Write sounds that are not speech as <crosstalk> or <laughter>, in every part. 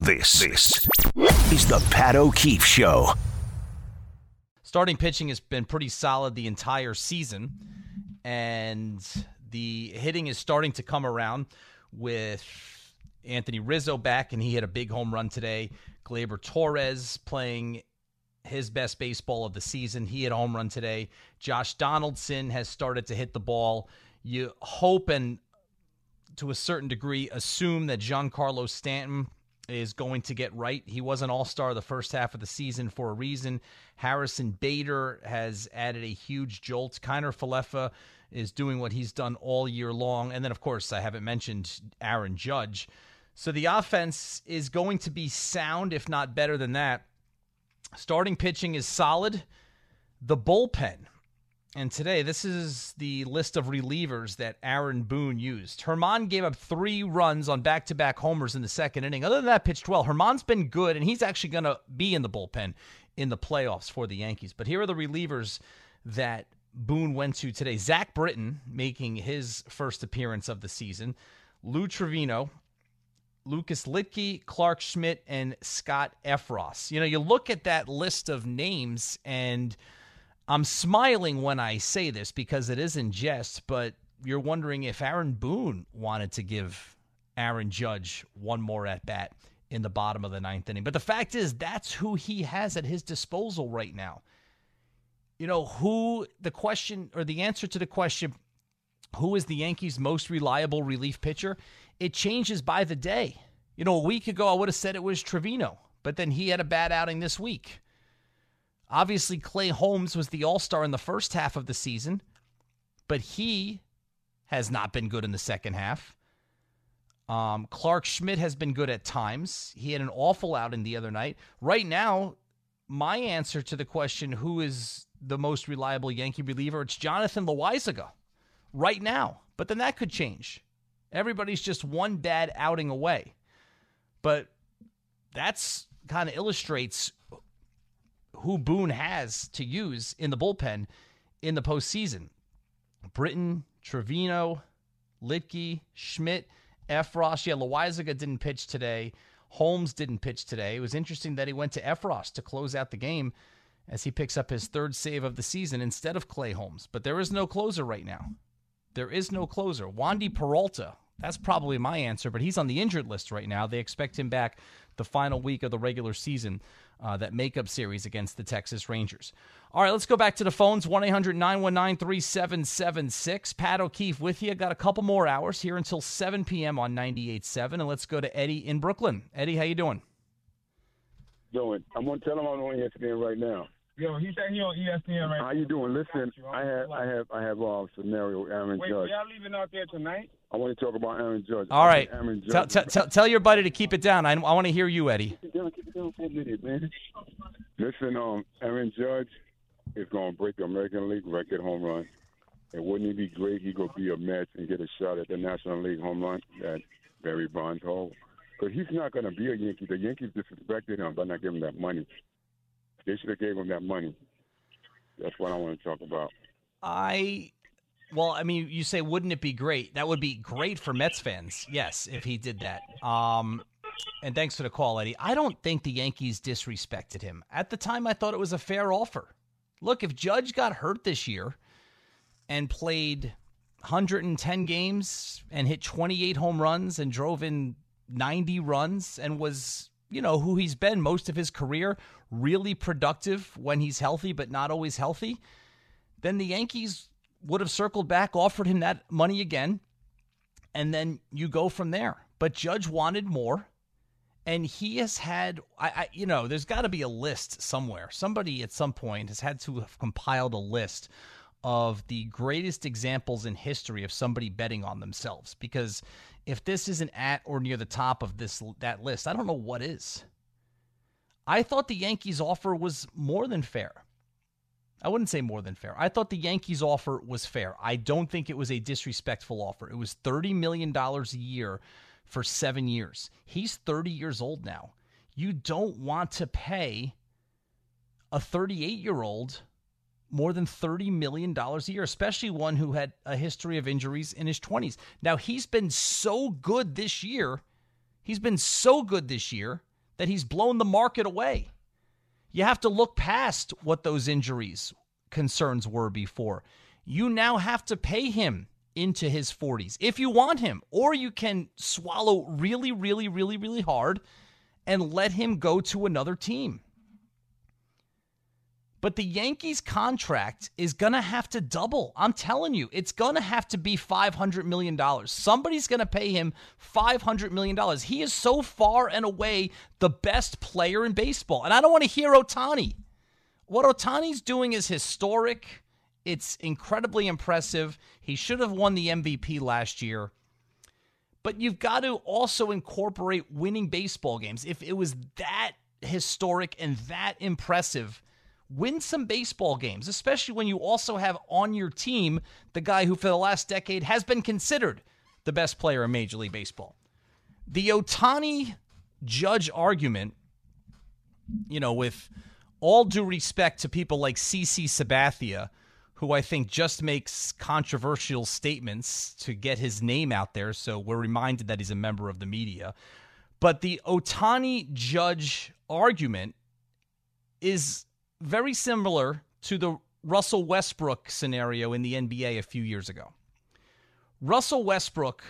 This, this is the Pat O'Keefe Show. Starting pitching has been pretty solid the entire season, and the hitting is starting to come around with Anthony Rizzo back, and he hit a big home run today. Gleyber Torres playing his best baseball of the season. He hit a home run today. Josh Donaldson has started to hit the ball. You hope and to a certain degree assume that Giancarlo Stanton is going to get right. He was an all star the first half of the season for a reason. Harrison Bader has added a huge jolt. Kiner Falefa is doing what he's done all year long. And then, of course, I haven't mentioned Aaron Judge. So the offense is going to be sound, if not better than that. Starting pitching is solid. The bullpen and today, this is the list of relievers that Aaron Boone used. Germán gave up three runs on back to back homers in the second inning. Other than that, pitched well. Germán's been good, and he's actually going to be in the bullpen in the playoffs for the Yankees. But here are the relievers that Boone went to today. Zach Britton making his first appearance of the season. Lou Trivino, Lucas Luetge, Clarke Schmidt, and Scott Effross. You know, you look at that list of names and – I'm smiling when I say this because it isn't jest, but you're wondering if Aaron Boone wanted to give Aaron Judge one more at bat in the bottom of the ninth inning. But the fact is, that's who he has at his disposal right now. You know, who the question or the answer to the question, who is the Yankees' most reliable relief pitcher? It changes by the day. You know, a week ago, I would have said it was Trivino, but then he had a bad outing this week. Obviously, Clay Holmes was the all star in the first half of the season, but he has not been good in the second half. Um, Clarke Schmidt has been good at times. He had an awful outing the other night. Right now, my answer to the question, who is the most reliable Yankee reliever, it's Jonathan Loáisiga right now. But then that could change. Everybody's just one bad outing away. But that's kind of illustrates who Boone has to use in the bullpen in the postseason. Britton, Trivino, Luetge, Schmidt, Effross. Yeah, Loáisiga didn't pitch today. Holmes didn't pitch today. It was interesting that he went to Effross to close out the game as he picks up his third save of the season instead of Clay Holmes. But there is no closer right now. There is no closer. Wandy Peralta, that's probably my answer, but he's on the injured list right now. They expect him back the final week of the regular season uh, that makeup series against the Texas Rangers. All right, let's go back to the phones 1 800 919 3776. Pat O'Keefe with you. Got a couple more hours here until 7 p.m. on 98.7. And let's go to Eddie in Brooklyn. Eddie, how you doing? Doing. I'm going to tell him I'm on ESPN right now. Yo, he said he on ESPN right How you doing? Listen, I have, I have, I have a scenario. With Aaron Wait, Judge. y'all leaving out there tonight? I want to talk about Aaron Judge. All right. Aaron Tell, Judge. tell, tell, tell your buddy to keep it down. I, I want to hear you, Eddie. Keep it down, keep it down for a minute, man. Listen, um, Aaron Judge is going to break the American League record home run. And wouldn't it be great he could be a Mets and get a shot at the National League home run that Barry Bonds hold? Because he's not going to be a Yankee. The Yankees disrespected him by not giving him that money. They should have gave him that money. That's what I want to talk about. I well, I mean, you say wouldn't it be great? That would be great for Mets fans. Yes, if he did that. Um and thanks for the call, Eddie. I don't think the Yankees disrespected him. At the time I thought it was a fair offer. Look, if Judge got hurt this year and played 110 games and hit 28 home runs and drove in 90 runs and was, you know, who he's been most of his career, really productive when he's healthy but not always healthy, then the Yankees would have circled back, offered him that money again, and then you go from there. But Judge wanted more, and he has had, I, I you know, there's got to be a list somewhere. Somebody at some point has had to have compiled a list of the greatest examples in history of somebody betting on themselves. Because if this isn't at or near the top of this that list, I don't know what is. I thought the Yankees' offer was more than fair. I wouldn't say more than fair. I thought the Yankees' offer was fair. I don't think it was a disrespectful offer. It was $30 million a year for seven years. He's 30 years old now. You don't want to pay a 38 year old more than $30 million a year, especially one who had a history of injuries in his 20s. Now, he's been so good this year. He's been so good this year that he's blown the market away. You have to look past what those injuries concerns were before. You now have to pay him into his 40s if you want him, or you can swallow really, really, really, really hard and let him go to another team. But the Yankees contract is going to have to double. I'm telling you, it's going to have to be $500 million. Somebody's going to pay him $500 million. He is so far and away the best player in baseball. And I don't want to hear Ohtani. What Ohtani's doing is historic. It's incredibly impressive. He should have won the MVP last year. But you've got to also incorporate winning baseball games. If it was that historic and that impressive, win some baseball games, especially when you also have on your team the guy who, for the last decade, has been considered the best player in Major League Baseball. The Ohtani judge argument, you know, with all due respect to people like CC Sabathia, who I think just makes controversial statements to get his name out there, so we're reminded that he's a member of the media. But the Ohtani judge argument is very similar to the Russell Westbrook scenario in the NBA a few years ago. Russell Westbrook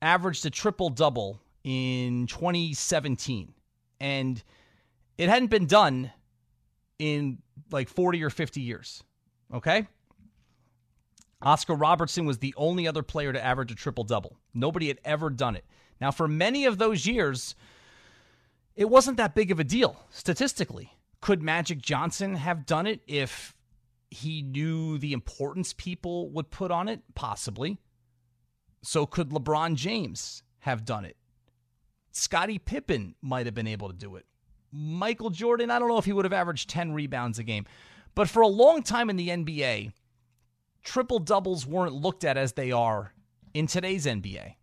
averaged a triple double in 2017, and it hadn't been done in like 40 or 50 years. Okay? Oscar Robertson was the only other player to average a triple double. Nobody had ever done it. Now, for many of those years, it wasn't that big of a deal statistically. Could Magic Johnson have done it if he knew the importance people would put on it? Possibly. So could LeBron James have done it? Scottie Pippen might have been able to do it. Michael Jordan, I don't know if he would have averaged 10 rebounds a game. But for a long time in the NBA, triple doubles weren't looked at as they are in today's NBA.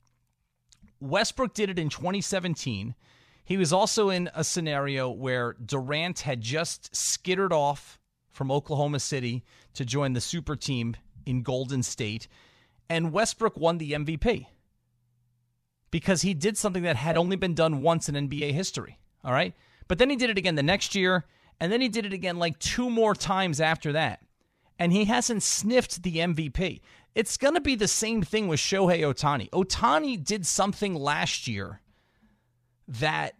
Westbrook did it in 2017. He was also in a scenario where Durant had just skittered off from Oklahoma City to join the super team in Golden State, and Westbrook won the MVP because he did something that had only been done once in NBA history. All right. But then he did it again the next year, and then he did it again like two more times after that. And he hasn't sniffed the MVP. It's going to be the same thing with Shohei Ohtani. Ohtani did something last year that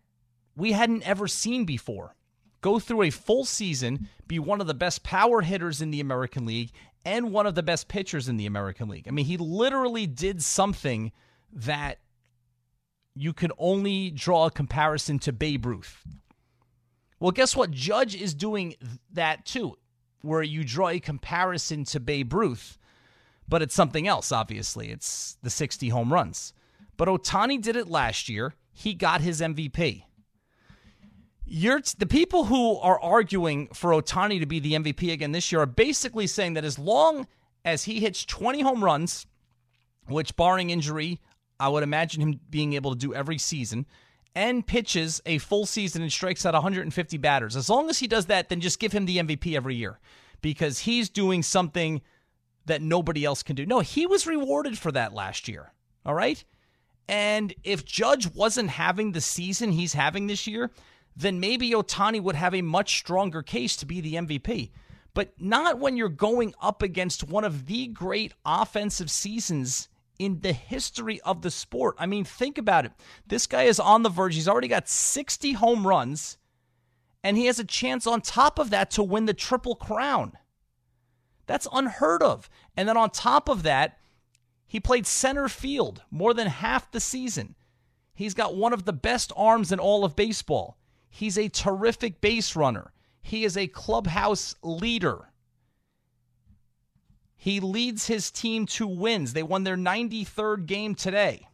we hadn't ever seen before. Go through a full season, be one of the best power hitters in the American League, and one of the best pitchers in the American League. I mean, he literally did something that you could only draw a comparison to Babe Ruth. Well, guess what? Judge is doing that too, where you draw a comparison to Babe Ruth, but it's something else, obviously. It's the 60 home runs. But Ohtani did it last year. He got his MVP. You're the people who are arguing for Ohtani to be the MVP again this year are basically saying that as long as he hits 20 home runs, which barring injury, I would imagine him being able to do every season, and pitches a full season and strikes out 150 batters. As long as he does that, then just give him the MVP every year because he's doing something that nobody else can do. No, he was rewarded for that last year. All right? And if Judge wasn't having the season he's having this year, then maybe Ohtani would have a much stronger case to be the MVP. But not when you're going up against one of the great offensive seasons in the history of the sport. I mean, think about it. This guy is on the verge. He's already got 60 home runs, and he has a chance on top of that to win the Triple Crown. That's unheard of. And then on top of that, he played center field more than half the season. He's got one of the best arms in all of baseball. He's a terrific base runner. He is a clubhouse leader. He leads his team to wins. They won their 93rd game today.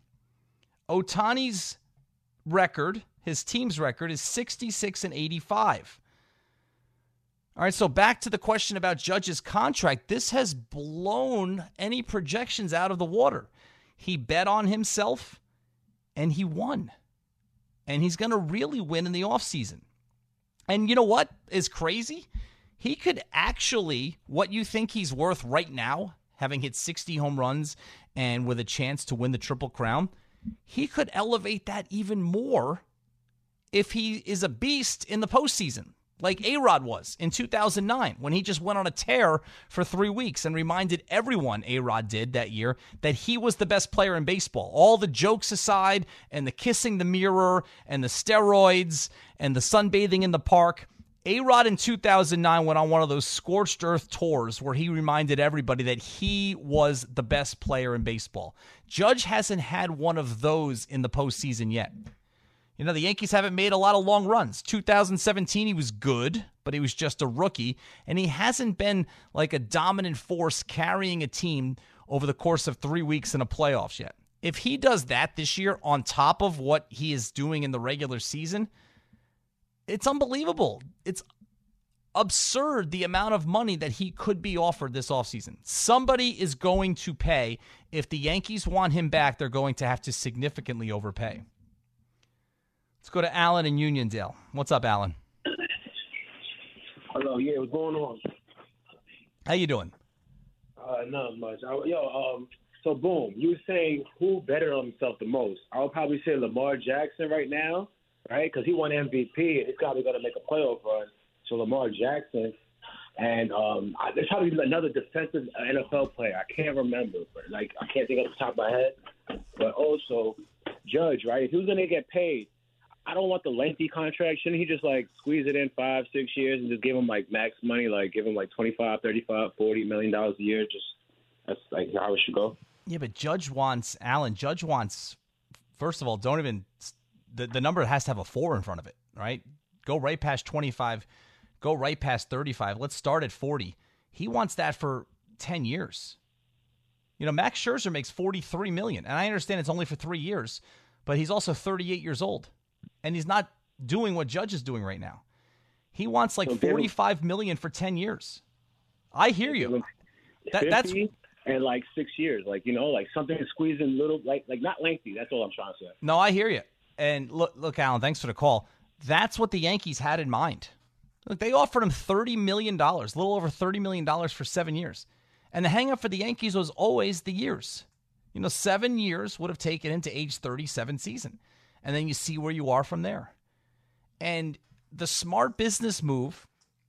Ohtani's record, his team's record, is 66 and 85. All right, so back to the question about Judge's contract. This has blown any projections out of the water. He bet on himself and he won and he's going to really win in the offseason. And you know what is crazy? He could actually, what you think he's worth right now, having hit 60 home runs and with a chance to win the Triple Crown, he could elevate that even more if he is a beast in the postseason, like A Rod was in 2009 when he just went on a tear for three weeks and reminded everyone, A Rod did that year, that he was the best player in baseball. All the jokes aside, and the kissing the mirror, and the steroids, and the sunbathing in the park. A Rod in 2009 went on one of those scorched earth tours where he reminded everybody that he was the best player in baseball. Judge hasn't had one of those in the postseason yet. You know, the Yankees haven't made a lot of long runs. 2017, he was good, but he was just a rookie. And he hasn't been like a dominant force carrying a team over the course of three weeks in the playoffs yet. If he does that this year on top of what he is doing in the regular season, it's unbelievable. It's absurd the amount of money that he could be offered this offseason. Somebody is going to pay. If the Yankees want him back, they're going to have to significantly overpay. Let's go to Alan in Uniondale. What's up, Alan? Hello, yeah, what's going on? How you doing? Uh, not much. I, yo, um, so boom, you were saying who bettered on himself the most? I would probably say Lamar Jackson right now, right? Because he won MVP and he's probably going to make a playoff run. So Lamar Jackson, and um, I, there's probably another defensive NFL player. I can't remember, but like I can't think off the top of my head. But also Judge, right? If he was going to get paid I don't want the lengthy contract. Shouldn't he just like squeeze it in five, six years and just give him like max money, like give him like 25, 35, 40 million dollars a year? Just that's like how it should go. Yeah, but Judge wants Alan. Judge wants first of all, don't even the the number has to have a four in front of it, right? Go right past 25, go right past 35. Let's start at 40. He wants that for 10 years. You know, Max Scherzer makes 43 million, and I understand it's only for 3 years, but he's also 38 years old and he's not doing what Judge is doing right now. He wants like forty-five million for ten years. I hear you. That, that's and like six years, like you know, like something squeezing little, like like not lengthy. That's all I'm trying to say. No, I hear you. And look, look, Alan, thanks for the call. That's what the Yankees had in mind. Look, they offered him thirty million dollars, a little over thirty million dollars for seven years. And the hangup for the Yankees was always the years. You know, seven years would have taken him to age 37 season and then you see where you are from there. And the smart business move,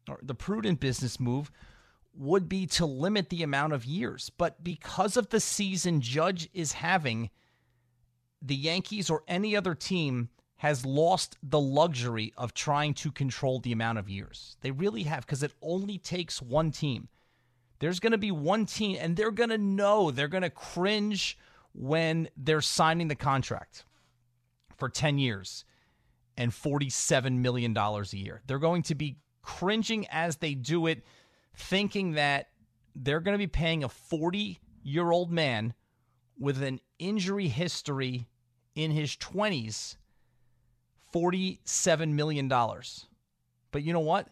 or the prudent business move, would be to limit the amount of years. But because of the season Judge is having, the Yankees or any other team has lost the luxury of trying to control the amount of years. They really have, because it only takes one team. There's going to be one team, and they're going to know, they're going to cringe when they're signing the contract for 10 years and $47 million a year. They're going to be cringing as they do it, thinking that they're going to be paying a 40 year old man with an injury history in his 20s $47 million. But you know what?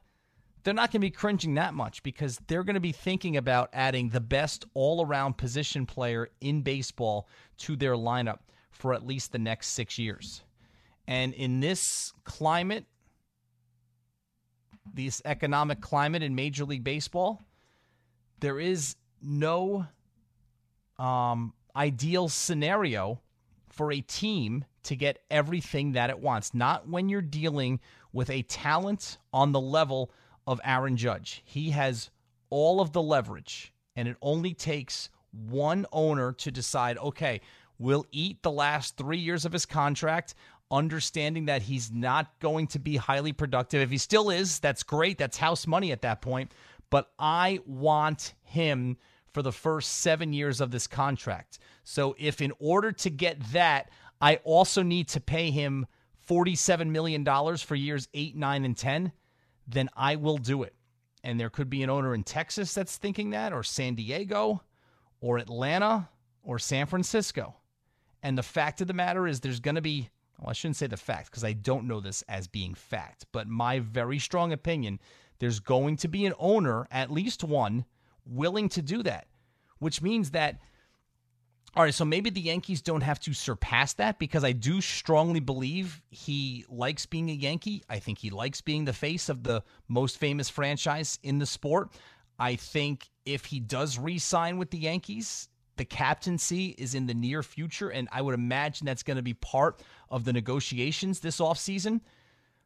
They're not going to be cringing that much because they're going to be thinking about adding the best all around position player in baseball to their lineup for at least the next six years. And in this climate, this economic climate in Major League Baseball, there is no um, ideal scenario for a team to get everything that it wants. Not when you're dealing with a talent on the level of Aaron Judge. He has all of the leverage, and it only takes one owner to decide okay, will eat the last three years of his contract, understanding that he's not going to be highly productive. If he still is, that's great. That's house money at that point. But I want him for the first seven years of this contract. So if in order to get that, I also need to pay him $47 million for years eight, nine, and 10, then I will do it. And there could be an owner in Texas that's thinking that, or San Diego, or Atlanta, or San Francisco. And the fact of the matter is, there's going to be, well, I shouldn't say the fact because I don't know this as being fact, but my very strong opinion, there's going to be an owner, at least one, willing to do that, which means that. All right, so maybe the Yankees don't have to surpass that because I do strongly believe he likes being a Yankee. I think he likes being the face of the most famous franchise in the sport. I think if he does re sign with the Yankees, the captaincy is in the near future, and I would imagine that's going to be part of the negotiations this offseason.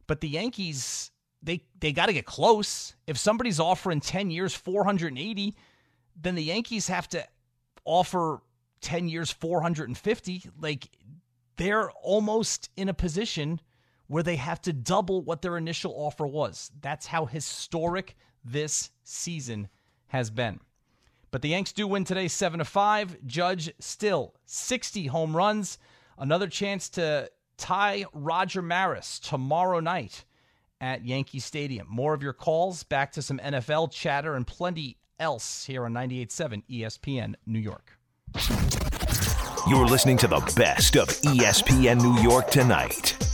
but the Yankees they they got to get close. If somebody's offering 10 years 480, then the Yankees have to offer 10 years 450. Like they're almost in a position where they have to double what their initial offer was. That's how historic this season has been. But the Yanks do win today 7 to 5. Judge still 60 home runs. Another chance to tie Roger Maris tomorrow night at Yankee Stadium. More of your calls, back to some NFL chatter and plenty else here on 98.7 ESPN New York. You're listening to the best of ESPN New York tonight.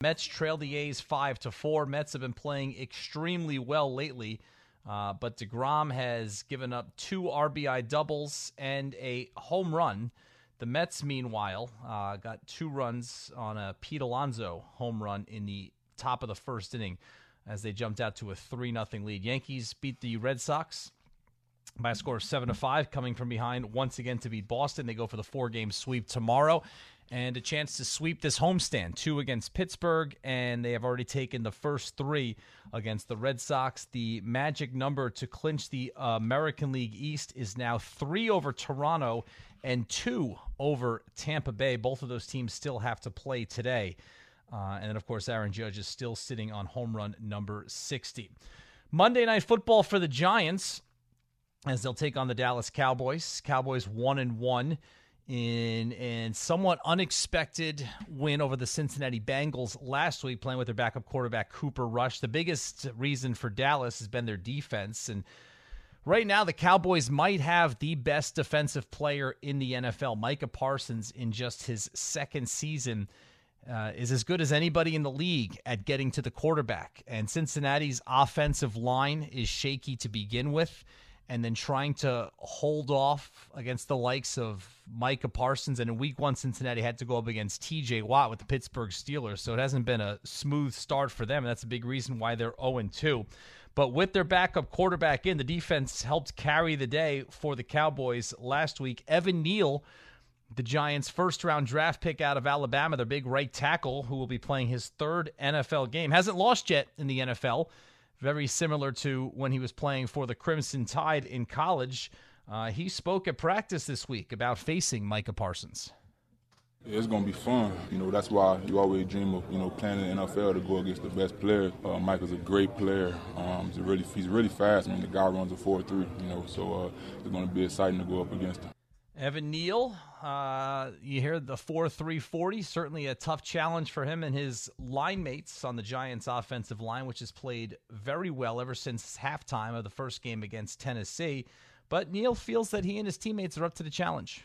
Mets trail the A's five to four. Mets have been playing extremely well lately, uh, but deGrom has given up two RBI doubles and a home run. The Mets, meanwhile, uh, got two runs on a Pete Alonso home run in the top of the first inning as they jumped out to a 3 0 lead. Yankees beat the Red Sox by a score of 7 to 5, coming from behind once again to beat Boston. They go for the four game sweep tomorrow and a chance to sweep this homestand two against Pittsburgh, and they have already taken the first three against the Red Sox. The magic number to clinch the American League East is now three over Toronto and two over Tampa Bay. Both of those teams still have to play today. Uh, and then, of course, Aaron Judge is still sitting on home run number 60. Monday Night Football for the Giants as they'll take on the Dallas Cowboys. Cowboys one and one in and somewhat unexpected win over the Cincinnati Bengals last week, playing with their backup quarterback Cooper Rush. The biggest reason for Dallas has been their defense, and right now the Cowboys might have the best defensive player in the NFL. Micah Parsons, in just his second season. Uh, is as good as anybody in the league at getting to the quarterback. And Cincinnati's offensive line is shaky to begin with and then trying to hold off against the likes of Micah Parsons. And in week one, Cincinnati had to go up against TJ Watt with the Pittsburgh Steelers. So it hasn't been a smooth start for them. And that's a big reason why they're 0 2. But with their backup quarterback in, the defense helped carry the day for the Cowboys last week. Evan Neal, the Giants' first round draft pick out of Alabama, their big right tackle, who will be playing his third NFL game, hasn't lost yet in the NFL very similar to when he was playing for the Crimson Tide in college. Uh, he spoke at practice this week about facing Micah Parsons. It's gonna be fun. You know, that's why you always dream of you know playing in the NFL to go against the best player. Uh, Micah's a great player. Um, he's really he's really fast. I mean, the guy runs a four three. You know, so uh, it's gonna be exciting to go up against him. Evan Neal, uh, you hear the 4 3 40. Certainly a tough challenge for him and his line mates on the Giants' offensive line, which has played very well ever since halftime of the first game against Tennessee. But Neal feels that he and his teammates are up to the challenge.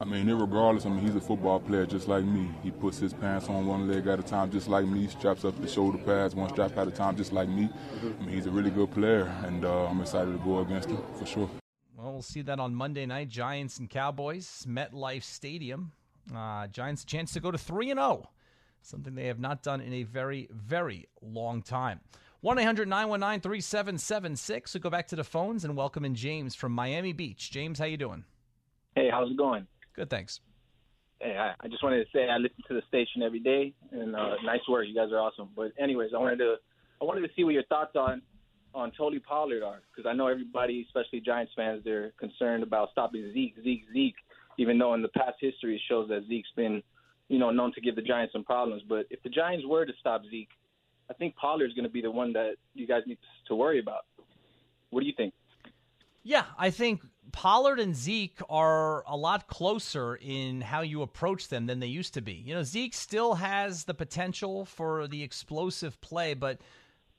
I mean, regardless, I mean, he's a football player just like me. He puts his pants on one leg at a time just like me, straps up the shoulder pads one strap at a time just like me. I mean, he's a really good player, and uh, I'm excited to go against him for sure. Well, we'll see that on Monday night. Giants and Cowboys, MetLife Stadium. Uh, Giants a chance to go to three and zero, oh. something they have not done in a very, very long time. 1 800 919 3776. So go back to the phones and welcome in James from Miami Beach. James, how you doing? Hey, how's it going? Good, thanks. Hey, I, I just wanted to say I listen to the station every day, and uh, nice work. You guys are awesome. But anyways, I wanted to I wanted to see what your thoughts on on Tony Pollard are because I know everybody, especially Giants fans, they're concerned about stopping Zeke, Zeke, Zeke. Even though in the past history shows that Zeke's been, you know, known to give the Giants some problems. But if the Giants were to stop Zeke, I think Pollard's going to be the one that you guys need to worry about. What do you think? Yeah, I think Pollard and Zeke are a lot closer in how you approach them than they used to be. You know, Zeke still has the potential for the explosive play, but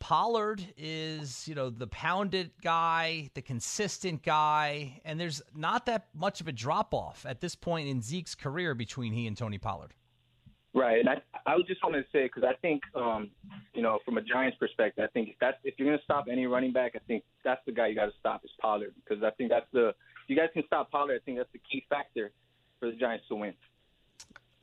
Pollard is, you know, the pounded guy, the consistent guy, and there's not that much of a drop off at this point in Zeke's career between he and Tony Pollard. Right, and I I just want to say because I think um, you know from a Giants perspective, I think if that's if you're going to stop any running back, I think that's the guy you got to stop is Pollard because I think that's the if you guys can stop Pollard, I think that's the key factor for the Giants to win.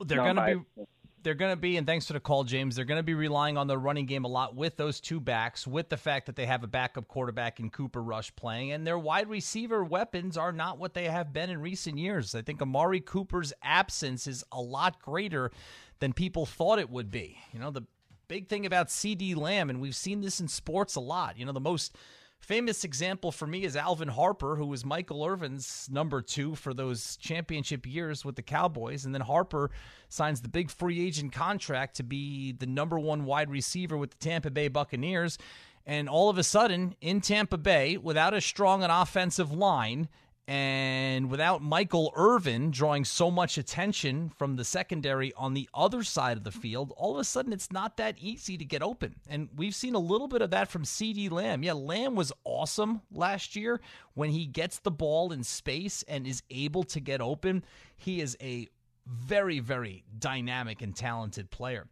They're going to be they're going to be, and thanks for the call, James, they're going to be relying on the running game a lot with those two backs, with the fact that they have a backup quarterback in Cooper Rush playing, and their wide receiver weapons are not what they have been in recent years. I think Amari Cooper's absence is a lot greater than people thought it would be. You know, the big thing about CeeDee Lamb, and we've seen this in sports a lot, you know, the most Famous example for me is Alvin Harper, who was Michael Irvin's number two for those championship years with the Cowboys. And then Harper signs the big free agent contract to be the number one wide receiver with the Tampa Bay Buccaneers. And all of a sudden, in Tampa Bay, without a strong and offensive line, and without Michael Irvin drawing so much attention from the secondary on the other side of the field, all of a sudden it's not that easy to get open. And we've seen a little bit of that from CeeDee Lamb. Yeah, Lamb was awesome last year when he gets the ball in space and is able to get open. He is a very, very dynamic and talented player.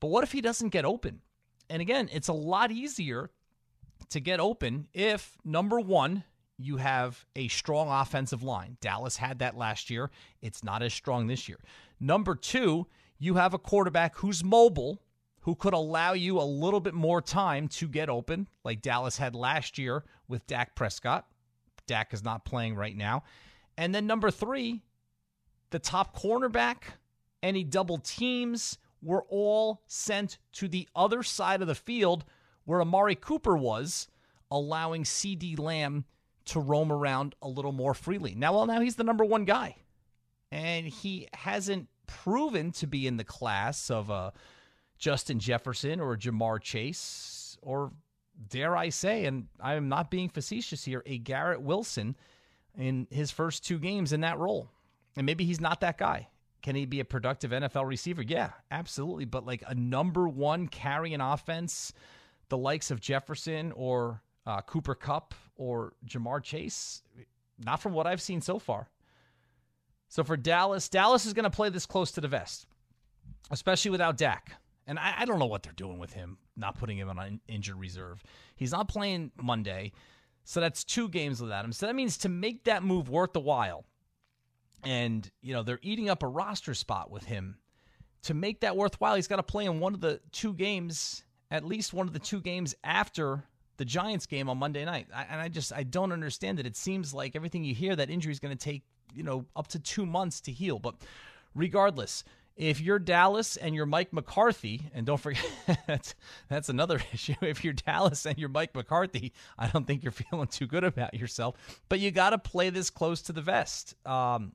But what if he doesn't get open? And again, it's a lot easier to get open if, number one, you have a strong offensive line. Dallas had that last year. It's not as strong this year. Number two, you have a quarterback who's mobile, who could allow you a little bit more time to get open, like Dallas had last year with Dak Prescott. Dak is not playing right now. And then number three, the top cornerback, any double teams were all sent to the other side of the field where Amari Cooper was, allowing CeeDee Lamb to roam around a little more freely. Now, well, now he's the number one guy, and he hasn't proven to be in the class of a uh, Justin Jefferson or Ja'Marr Chase or dare I say, and I'm not being facetious here, a Garrett Wilson in his first two games in that role. And maybe he's not that guy. Can he be a productive NFL receiver? Yeah, absolutely. But like a number one carrying offense, the likes of Jefferson or uh, Cooper Kupp or Ja'Marr Chase. Not from what I've seen so far. So for Dallas, Dallas is going to play this close to the vest, especially without Dak. And I, I, don't know what they're doing with him, not putting him on injured reserve. He's not playing Monday, so that's two games without him. So that means to make that move worth the while, and you know they're eating up a roster spot with him. To make that worthwhile, he's got to play in one of the two games, at least one of the two games after the Giants game on Monday night. I, and I just I don't understand it. It seems like everything you hear that injury is going to take you know up to two months to heal. But regardless, if you're Dallas and you're Mike McCarthy, and don't forget <laughs> that's, that's another <laughs> issue. If you're Dallas and you're Mike McCarthy, I don't think you're feeling too good about yourself. But you got to play this close to the vest. Um,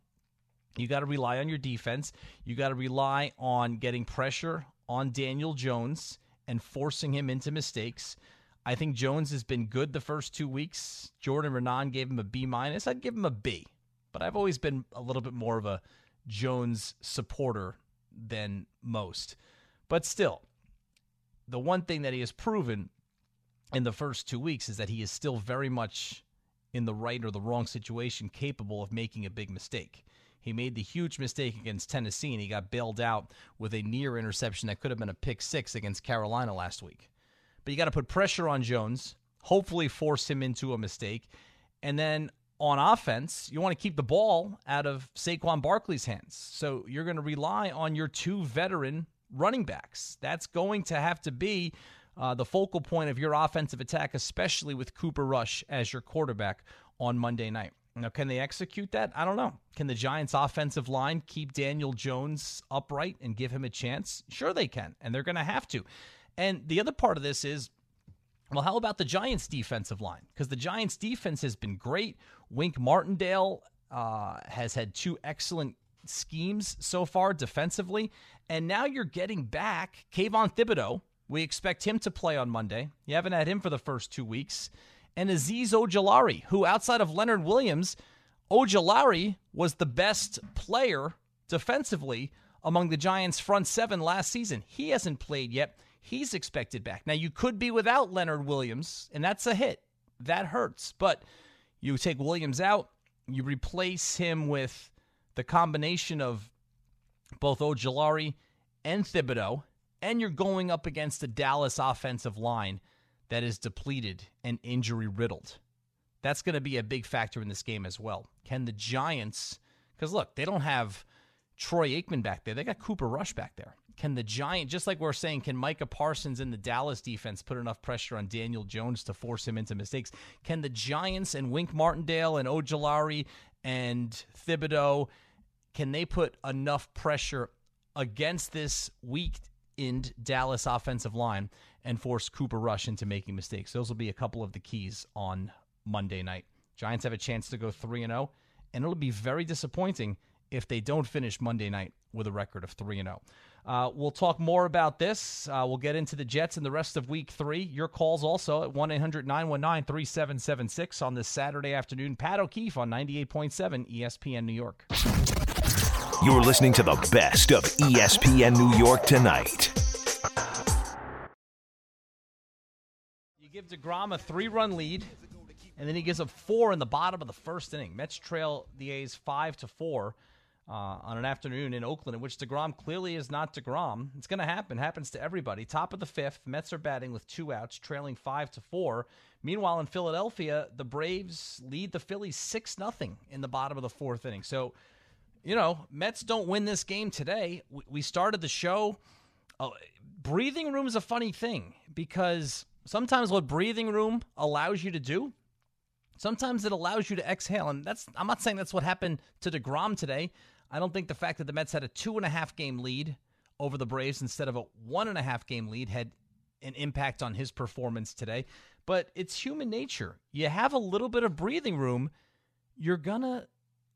you got to rely on your defense. You got to rely on getting pressure on Daniel Jones and forcing him into mistakes. I think Jones has been good the first two weeks. Jordan Raanan gave him a B minus. I'd give him a B, but I've always been a little bit more of a Jones supporter than most. But still, the one thing that he has proven in the first two weeks is that he is still very much in the right or the wrong situation, capable of making a big mistake. He made the huge mistake against Tennessee, and he got bailed out with a near interception that could have been a pick six against Carolina last week. But you got to put pressure on Jones, hopefully force him into a mistake. And then on offense, you want to keep the ball out of Saquon Barkley's hands. So you're going to rely on your two veteran running backs. That's going to have to be uh, the focal point of your offensive attack, especially with Cooper Rush as your quarterback on Monday night. Now, can they execute that? I don't know. Can the Giants' offensive line keep Daniel Jones upright and give him a chance? Sure, they can, and they're going to have to. And the other part of this is well, how about the Giants' defensive line? Because the Giants' defense has been great. Wink Martindale uh, has had two excellent schemes so far defensively. And now you're getting back Kayvon Thibodeaux. We expect him to play on Monday. You haven't had him for the first two weeks. And Azeez Ojulari, who outside of Leonard Williams, Ojulari was the best player defensively among the Giants' front seven last season. He hasn't played yet he's expected back. Now, you could be without Leonard Williams, and that's a hit. That hurts. But you take Williams out, you replace him with the combination of both Ojulari and Thibodeaux, and you're going up against a Dallas offensive line that is depleted and injury riddled. That's going to be a big factor in this game as well. Can the Giants, because look, they don't have Troy Aikman back there. They got Cooper Rush back there. Can the Giant, just like we're saying, can Micah Parsons in the Dallas defense put enough pressure on Daniel Jones to force him into mistakes? Can the Giants and Wink Martindale and Ojulari and Thibodeaux, can they put enough pressure against this weakened Dallas offensive line and force Cooper Rush into making mistakes? Those will be a couple of the keys on Monday night. Giants have a chance to go 3 and 0, and it'll be very disappointing if they don't finish Monday night with a record of 3 and 0. Uh, we'll talk more about this. Uh, we'll get into the Jets and the rest of week three. Your calls also at 1 800 919 3776 on this Saturday afternoon. Pat O'Keefe on 98.7 ESPN New York. You're listening to the best of ESPN New York tonight. You give deGrom a three run lead, and then he gives up four in the bottom of the first inning. Mets trail the A's 5 to 4 uh, on an afternoon in Oakland, in which deGrom clearly is not deGrom. It's going to happen. Happens to everybody. Top of the fifth, Mets are batting with two outs, trailing five to four. Meanwhile, in Philadelphia, the Braves lead the Phillies six nothing in the bottom of the fourth inning. So, you know, Mets don't win this game today. We started the show. Uh, breathing room is a funny thing because sometimes what breathing room allows you to do Sometimes it allows you to exhale, and that's I'm not saying that's what happened to deGrom today. I don't think the fact that the Mets had a two and a half game lead over the Braves instead of a one and a half game lead had an impact on his performance today. But it's human nature. You have a little bit of breathing room, you're gonna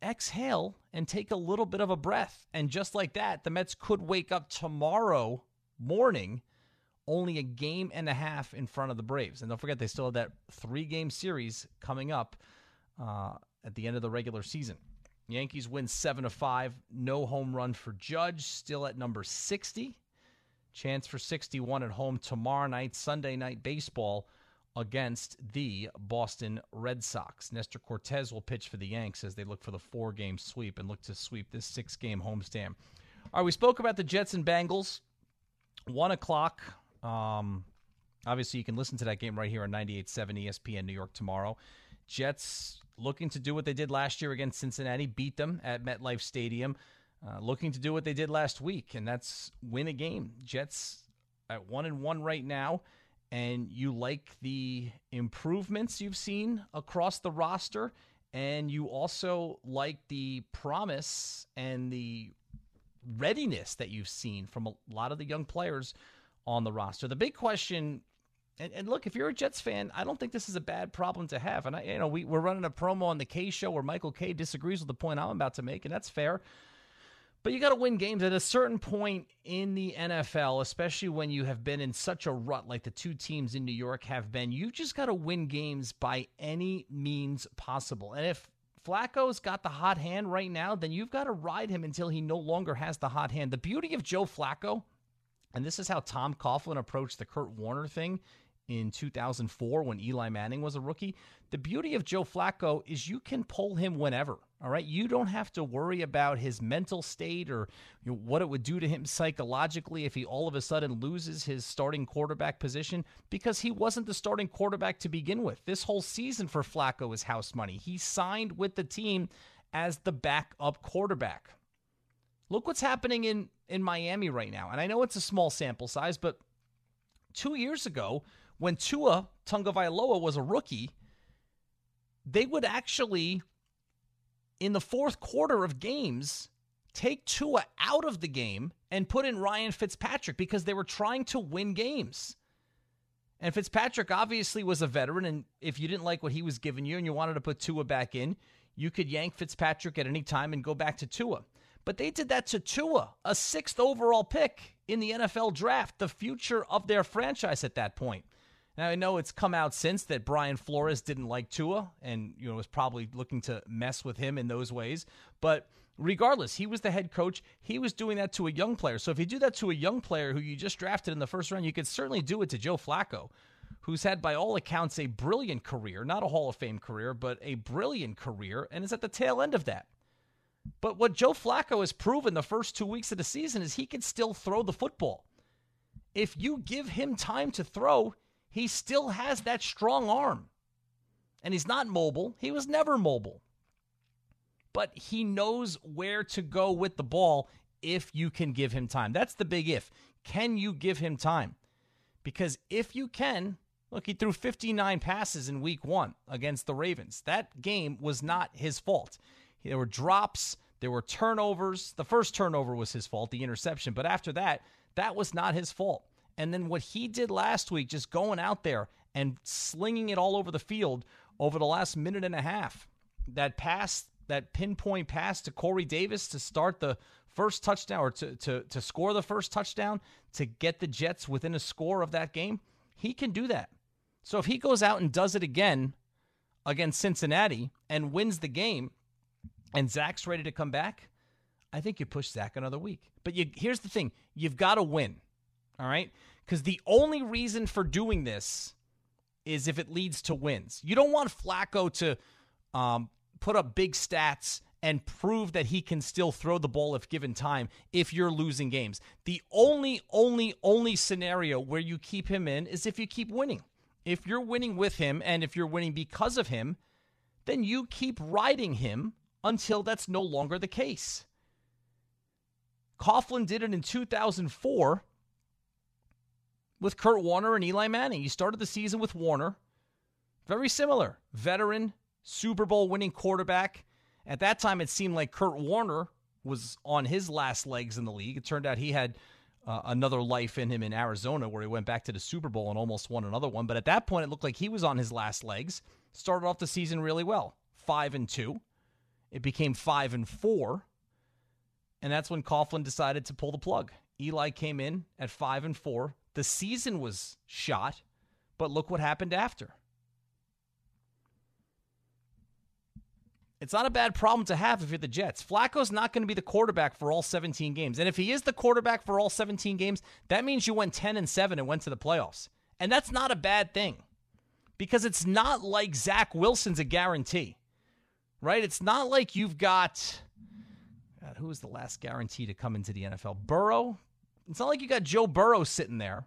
exhale and take a little bit of a breath. And just like that, the Mets could wake up tomorrow morning only a game and a half in front of the Braves. And don't forget, they still have that three game series coming up uh, at the end of the regular season. Yankees win 7 to 5. No home run for Judge, still at number 60. Chance for 61 at home tomorrow night, Sunday night baseball against the Boston Red Sox. Nestor Cortes will pitch for the Yanks as they look for the four game sweep and look to sweep this six game homestand. All right, we spoke about the Jets and Bengals. One o'clock um, obviously, you can listen to that game right here on 98.7 ESPN New York tomorrow. Jets looking to do what they did last year against Cincinnati, beat them at MetLife Stadium. Uh, looking to do what they did last week, and that's win a game. Jets at one and one right now, and you like the improvements you've seen across the roster, and you also like the promise and the readiness that you've seen from a lot of the young players on the roster. The big question, and, and, look, if you're a Jets fan, I don't think this is a bad problem to have. And I, you know, we, we're running a promo on the Kay show where Michael Kay disagrees with the point I'm about to make, and that's fair. But you got to win games at a certain point in the NFL, especially when you have been in such a rut like the two teams in New York have been. You just got to win games by any means possible. And if Flacco's got the hot hand right now, then you've got to ride him until he no longer has the hot hand. The beauty of Joe Flacco and this is how Tom Coughlin approached the Kurt Warner thing in 2004 when Eli Manning was a rookie. The beauty of Joe Flacco is you can pull him whenever. All right, you don't have to worry about his mental state or you know, what it would do to him psychologically if he all of a sudden loses his starting quarterback position because he wasn't the starting quarterback to begin with. This whole season for Flacco is house money. He signed with the team as the backup quarterback. Look what's happening in, in Miami right now. And I know it's a small sample size, but two years ago, when Tua Tagovailoa was a rookie, they would actually, in the fourth quarter of games, take Tua out of the game and put in Ryan Fitzpatrick because they were trying to win games. And Fitzpatrick obviously was a veteran, and if you didn't like what he was giving you and you wanted to put Tua back in, you could yank Fitzpatrick at any time and go back to Tua. But they did that to Tua, a sixth overall pick in the NFL draft, the future of their franchise at that point. Now I know it's come out since that Brian Flores didn't like Tua and you know was probably looking to mess with him in those ways, but regardless, he was the head coach. He was doing that to a young player. So if you do that to a young player who you just drafted in the first round, you could certainly do it to Joe Flacco, who's had by all accounts a brilliant career, not a Hall of Fame career, but a brilliant career and is at the tail end of that. But what Joe Flacco has proven the first two weeks of the season is he can still throw the football. If you give him time to throw, he still has that strong arm. And he's not mobile. He was never mobile. but he knows where to go with the ball if you can give him time. That's the big if. Can you give him time? Because if you can, look, he threw 59 passes in week one against the Ravens. That game was not his fault. There were drops, there were turnovers. The first turnover was his fault, the interception. But after that, that was not his fault. And then what he did last week, just going out there and slinging it all over the field over the last minute and a half, that pass, that pinpoint pass to Corey Davis to start the first touchdown or to, to, to score the first touchdown to get the Jets within a score of that game, he can do that. So if he goes out and does it again against Cincinnati and wins the game, and Zach's ready to come back, I think you push Zach another week. But you, here's the thing you've got to win. All right? Because the only reason for doing this is if it leads to wins. You don't want Flacco to um, put up big stats and prove that he can still throw the ball if given time if you're losing games. The only, only, only scenario where you keep him in is if you keep winning. If you're winning with him and if you're winning because of him, then you keep riding him until that's no longer the case. Coughlin did it in 2004 with Kurt Warner and Eli Manning. He started the season with Warner. Very similar. Veteran, Super Bowl winning quarterback. At that time, it seemed like Kurt Warner was on his last legs in the league. It turned out he had uh, another life in him in Arizona, where he went back to the Super Bowl and almost won another one. But at that point, it looked like he was on his last legs. Started off the season really well, five and two. It became five and four, and that's when Coughlin decided to pull the plug. Eli came in at five and four. The season was shot, but look what happened after. It's not a bad problem to have if you're the Jets. Flacco's not going to be the quarterback for all 17 games. And if he is the quarterback for all 17 games, that means you went 10 and 7 and went to the playoffs. And that's not a bad thing. Because it's not like Zach Wilson's a guarantee. Right? It's not like you've got God, who was the last guarantee to come into the NFL? Burrow? It's not like you got Joe Burrow sitting there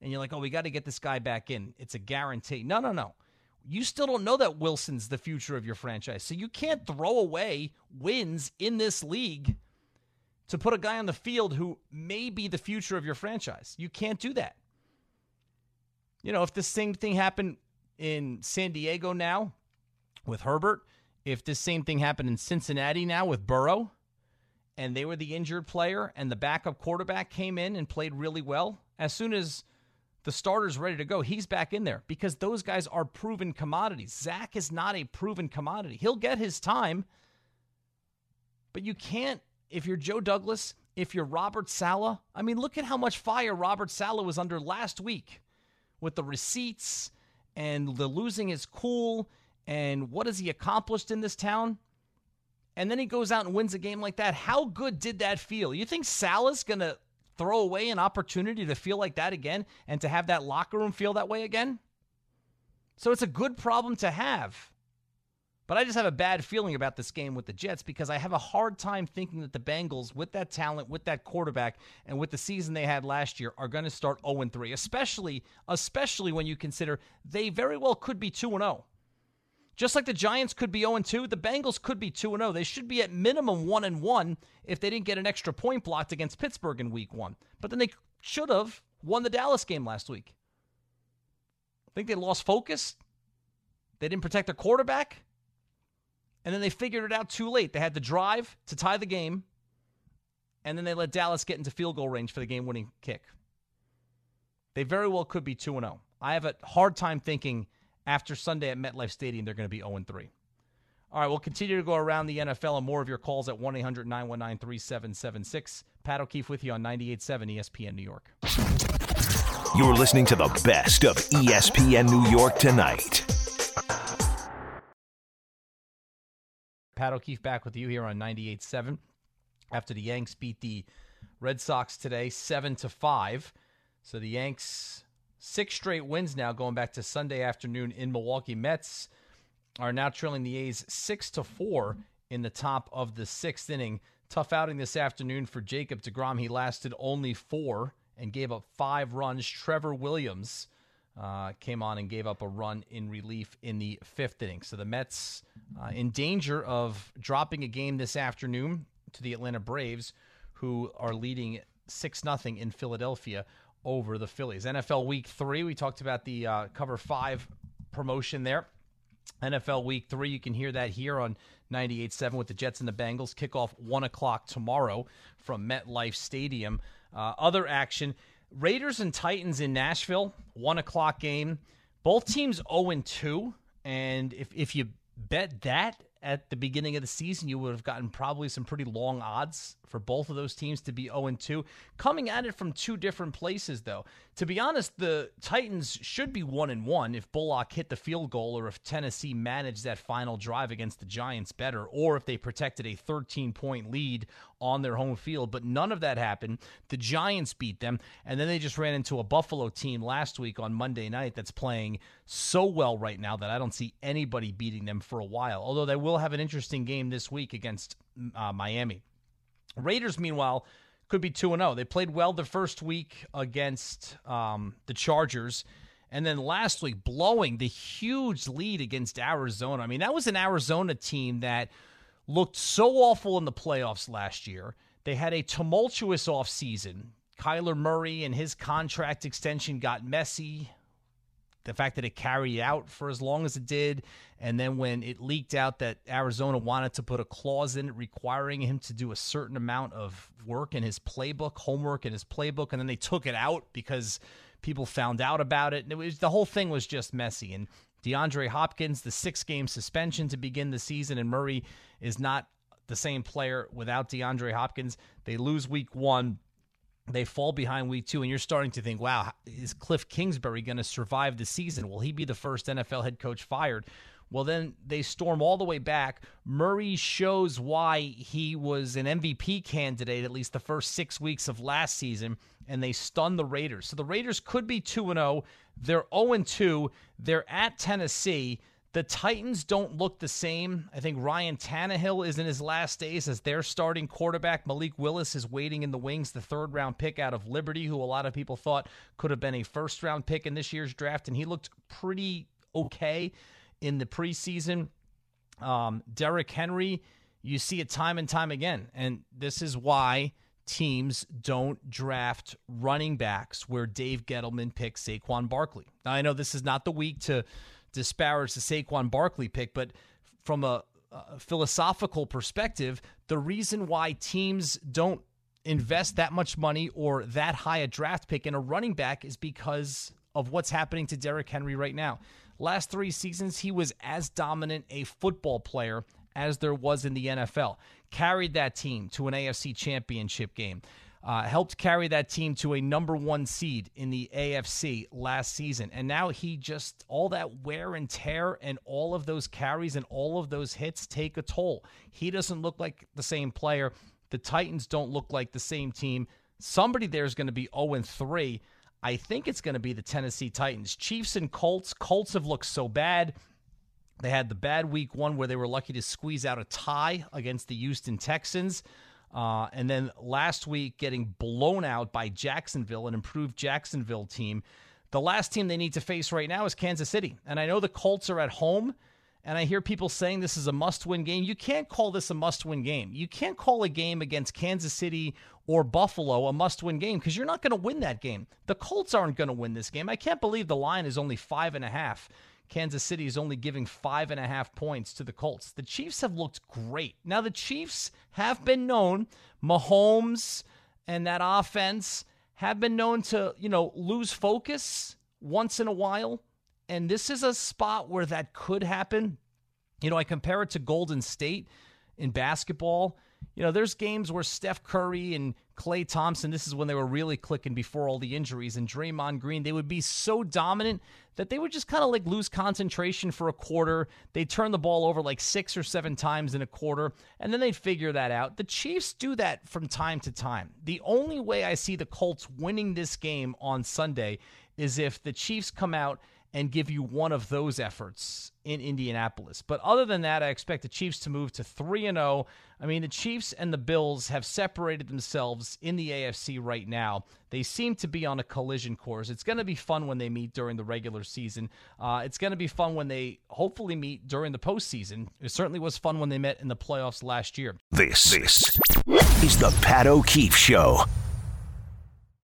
and you're like, "Oh, we got to get this guy back in." It's a guarantee. No, no, no you still don't know that Wilson's the future of your franchise. So you can't throw away wins in this league to put a guy on the field who may be the future of your franchise. You can't do that. You know, if the same thing happened in San Diego now with Herbert, if this same thing happened in Cincinnati now with Burrow, and they were the injured player, and the backup quarterback came in and played really well, as soon as the starter's ready to go. He's back in there because those guys are proven commodities. Zach is not a proven commodity. He'll get his time, but you can't, if you're Joe Douglas, if you're Robert Saleh, I mean, look at how much fire Robert Saleh was under last week with the receipts and the losing his cool and what has he accomplished in this town? And then he goes out and wins a game like that. How good did that feel? You think Saleh's going to throw away an opportunity to feel like that again and to have that locker room feel that way again? So it's a good problem to have. But I just have a bad feeling about this game with the Jets because I have a hard time thinking that the Bengals, with that talent, with that quarterback, and with the season they had last year, are going to start 0 3, especially, especially when you consider they very well could be 2 0. Just like the Giants could be 0 2, the Bengals could be 2 0. They should be at minimum 1 1 if they didn't get an extra point blocked against Pittsburgh in week one. But then they should have won the Dallas game last week. I think they lost focus. They didn't protect their quarterback. And then they figured it out too late. They had the drive to tie the game, and then they let Dallas get into field goal range for the game winning kick. They very well could be 2 0. I have a hard time thinking after Sunday at MetLife Stadium, they're going to be 0 3. All right, we'll continue to go around the NFL and more of your calls at 1 800 919 3776. Pat O'Keefe with you on 98.7 ESPN New York. You're listening to the best of ESPN New York tonight. Pat O'Keefe back with you here on 98.7 after the Yanks beat the Red Sox today 7 to 5. So the Yanks Six straight wins now going back to Sunday afternoon in Milwaukee. Mets are now trailing the A's 6 to 4 in the top of the 6th inning. Tough outing this afternoon for Jacob deGrom. He lasted only 4 and gave up 5 runs. Trevor Williams uh, came on and gave up a run in relief in the fifth inning. So the Mets uh, in danger of dropping a game this afternoon to the Atlanta Braves, who are leading 6 0 in Philadelphia over the Phillies. NFL Week 3, we talked about the uh, cover 5 promotion there. NFL Week 3, you can hear that here on 98.7 with the Jets and the Bengals. Kickoff 1 o'clock tomorrow from MetLife Stadium. Uh, other action Raiders and Titans in Nashville, 1 o'clock game. Both teams 0 and 2. And if, if you bet that at the beginning of the season, you would have gotten probably some pretty long odds for both of those teams to be 0 2. Coming at it from two different places, though. To be honest, the Titans should be 1 1 if Bullock hit the field goal or if Tennessee managed that final drive against the Giants better, or if they protected a 13 point lead on their home field. But none of that happened. The Giants beat them, and then they just ran into a Buffalo team last week on Monday night that's playing so well right now that I don't see anybody beating them for a while. Although they will have an interesting game this week against uh, Miami. Raiders, meanwhile, could be 2 0. They played well the first week against um, the Chargers. And then last week, blowing the huge lead against Arizona. I mean, that was an Arizona team that looked so awful in the playoffs last year. They had a tumultuous offseason. Kyler Murray and his contract extension got messy the fact that it carried out for as long as it did, and then when it leaked out that Arizona wanted to put a clause in it requiring him to do a certain amount of work in his playbook, homework in his playbook, and then they took it out because people found out about it. And it was the whole thing was just messy. And DeAndre Hopkins, the six game suspension to begin the season, and Murray is not the same player without DeAndre Hopkins. They lose week one they fall behind week two, and you're starting to think, wow, is Cliff Kingsbury going to survive the season? Will he be the first NFL head coach fired? Well, then they storm all the way back. Murray shows why he was an MVP candidate at least the first six weeks of last season, and they stun the Raiders. So the Raiders could be 2 0. They're 0 2. They're at Tennessee. The Titans don't look the same. I think Ryan Tannehill is in his last days as their starting quarterback. Malik Willis is waiting in the wings, the third round pick out of Liberty, who a lot of people thought could have been a first round pick in this year's draft, and he looked pretty okay in the preseason. Um, Derrick Henry, you see it time and time again, and this is why teams don't draft running backs where Dave Gettleman picks Saquon Barkley. Now, I know this is not the week to disparage the Saquon Barkley pick, but from a, a philosophical perspective, the reason why teams don't invest that much money or that high a draft pick in a running back is because of what's happening to Derrick Henry right now. Last three seasons, he was as dominant a football player as there was in the NFL. Carried that team to an AFC championship game. Uh, helped carry that team to a number one seed in the AFC last season. And now he just, all that wear and tear and all of those carries and all of those hits take a toll. He doesn't look like the same player. The Titans don't look like the same team. Somebody there is going to be 0 3. I think it's going to be the Tennessee Titans. Chiefs and Colts. Colts have looked so bad. They had the bad week one where they were lucky to squeeze out a tie against the Houston Texans. Uh, and then last week, getting blown out by Jacksonville, an improved Jacksonville team. The last team they need to face right now is Kansas City. And I know the Colts are at home, and I hear people saying this is a must win game. You can't call this a must win game. You can't call a game against Kansas City or Buffalo a must win game because you're not going to win that game. The Colts aren't going to win this game. I can't believe the line is only five and a half. Kansas City is only giving five and a half points to the Colts. The Chiefs have looked great. Now, the Chiefs have been known, Mahomes and that offense have been known to, you know, lose focus once in a while. And this is a spot where that could happen. You know, I compare it to Golden State in basketball. You know, there's games where Steph Curry and Klay Thompson, this is when they were really clicking before all the injuries, and Draymond Green, they would be so dominant that they would just kind of like lose concentration for a quarter. They'd turn the ball over like six or seven times in a quarter, and then they'd figure that out. The Chiefs do that from time to time. The only way I see the Colts winning this game on Sunday is if the Chiefs come out and give you one of those efforts in Indianapolis. But other than that, I expect the Chiefs to move to 3 and 0. I mean, the Chiefs and the Bills have separated themselves in the AFC right now. They seem to be on a collision course. It's going to be fun when they meet during the regular season. Uh, it's going to be fun when they hopefully meet during the postseason. It certainly was fun when they met in the playoffs last year. This, this is the Pat O'Keefe Show.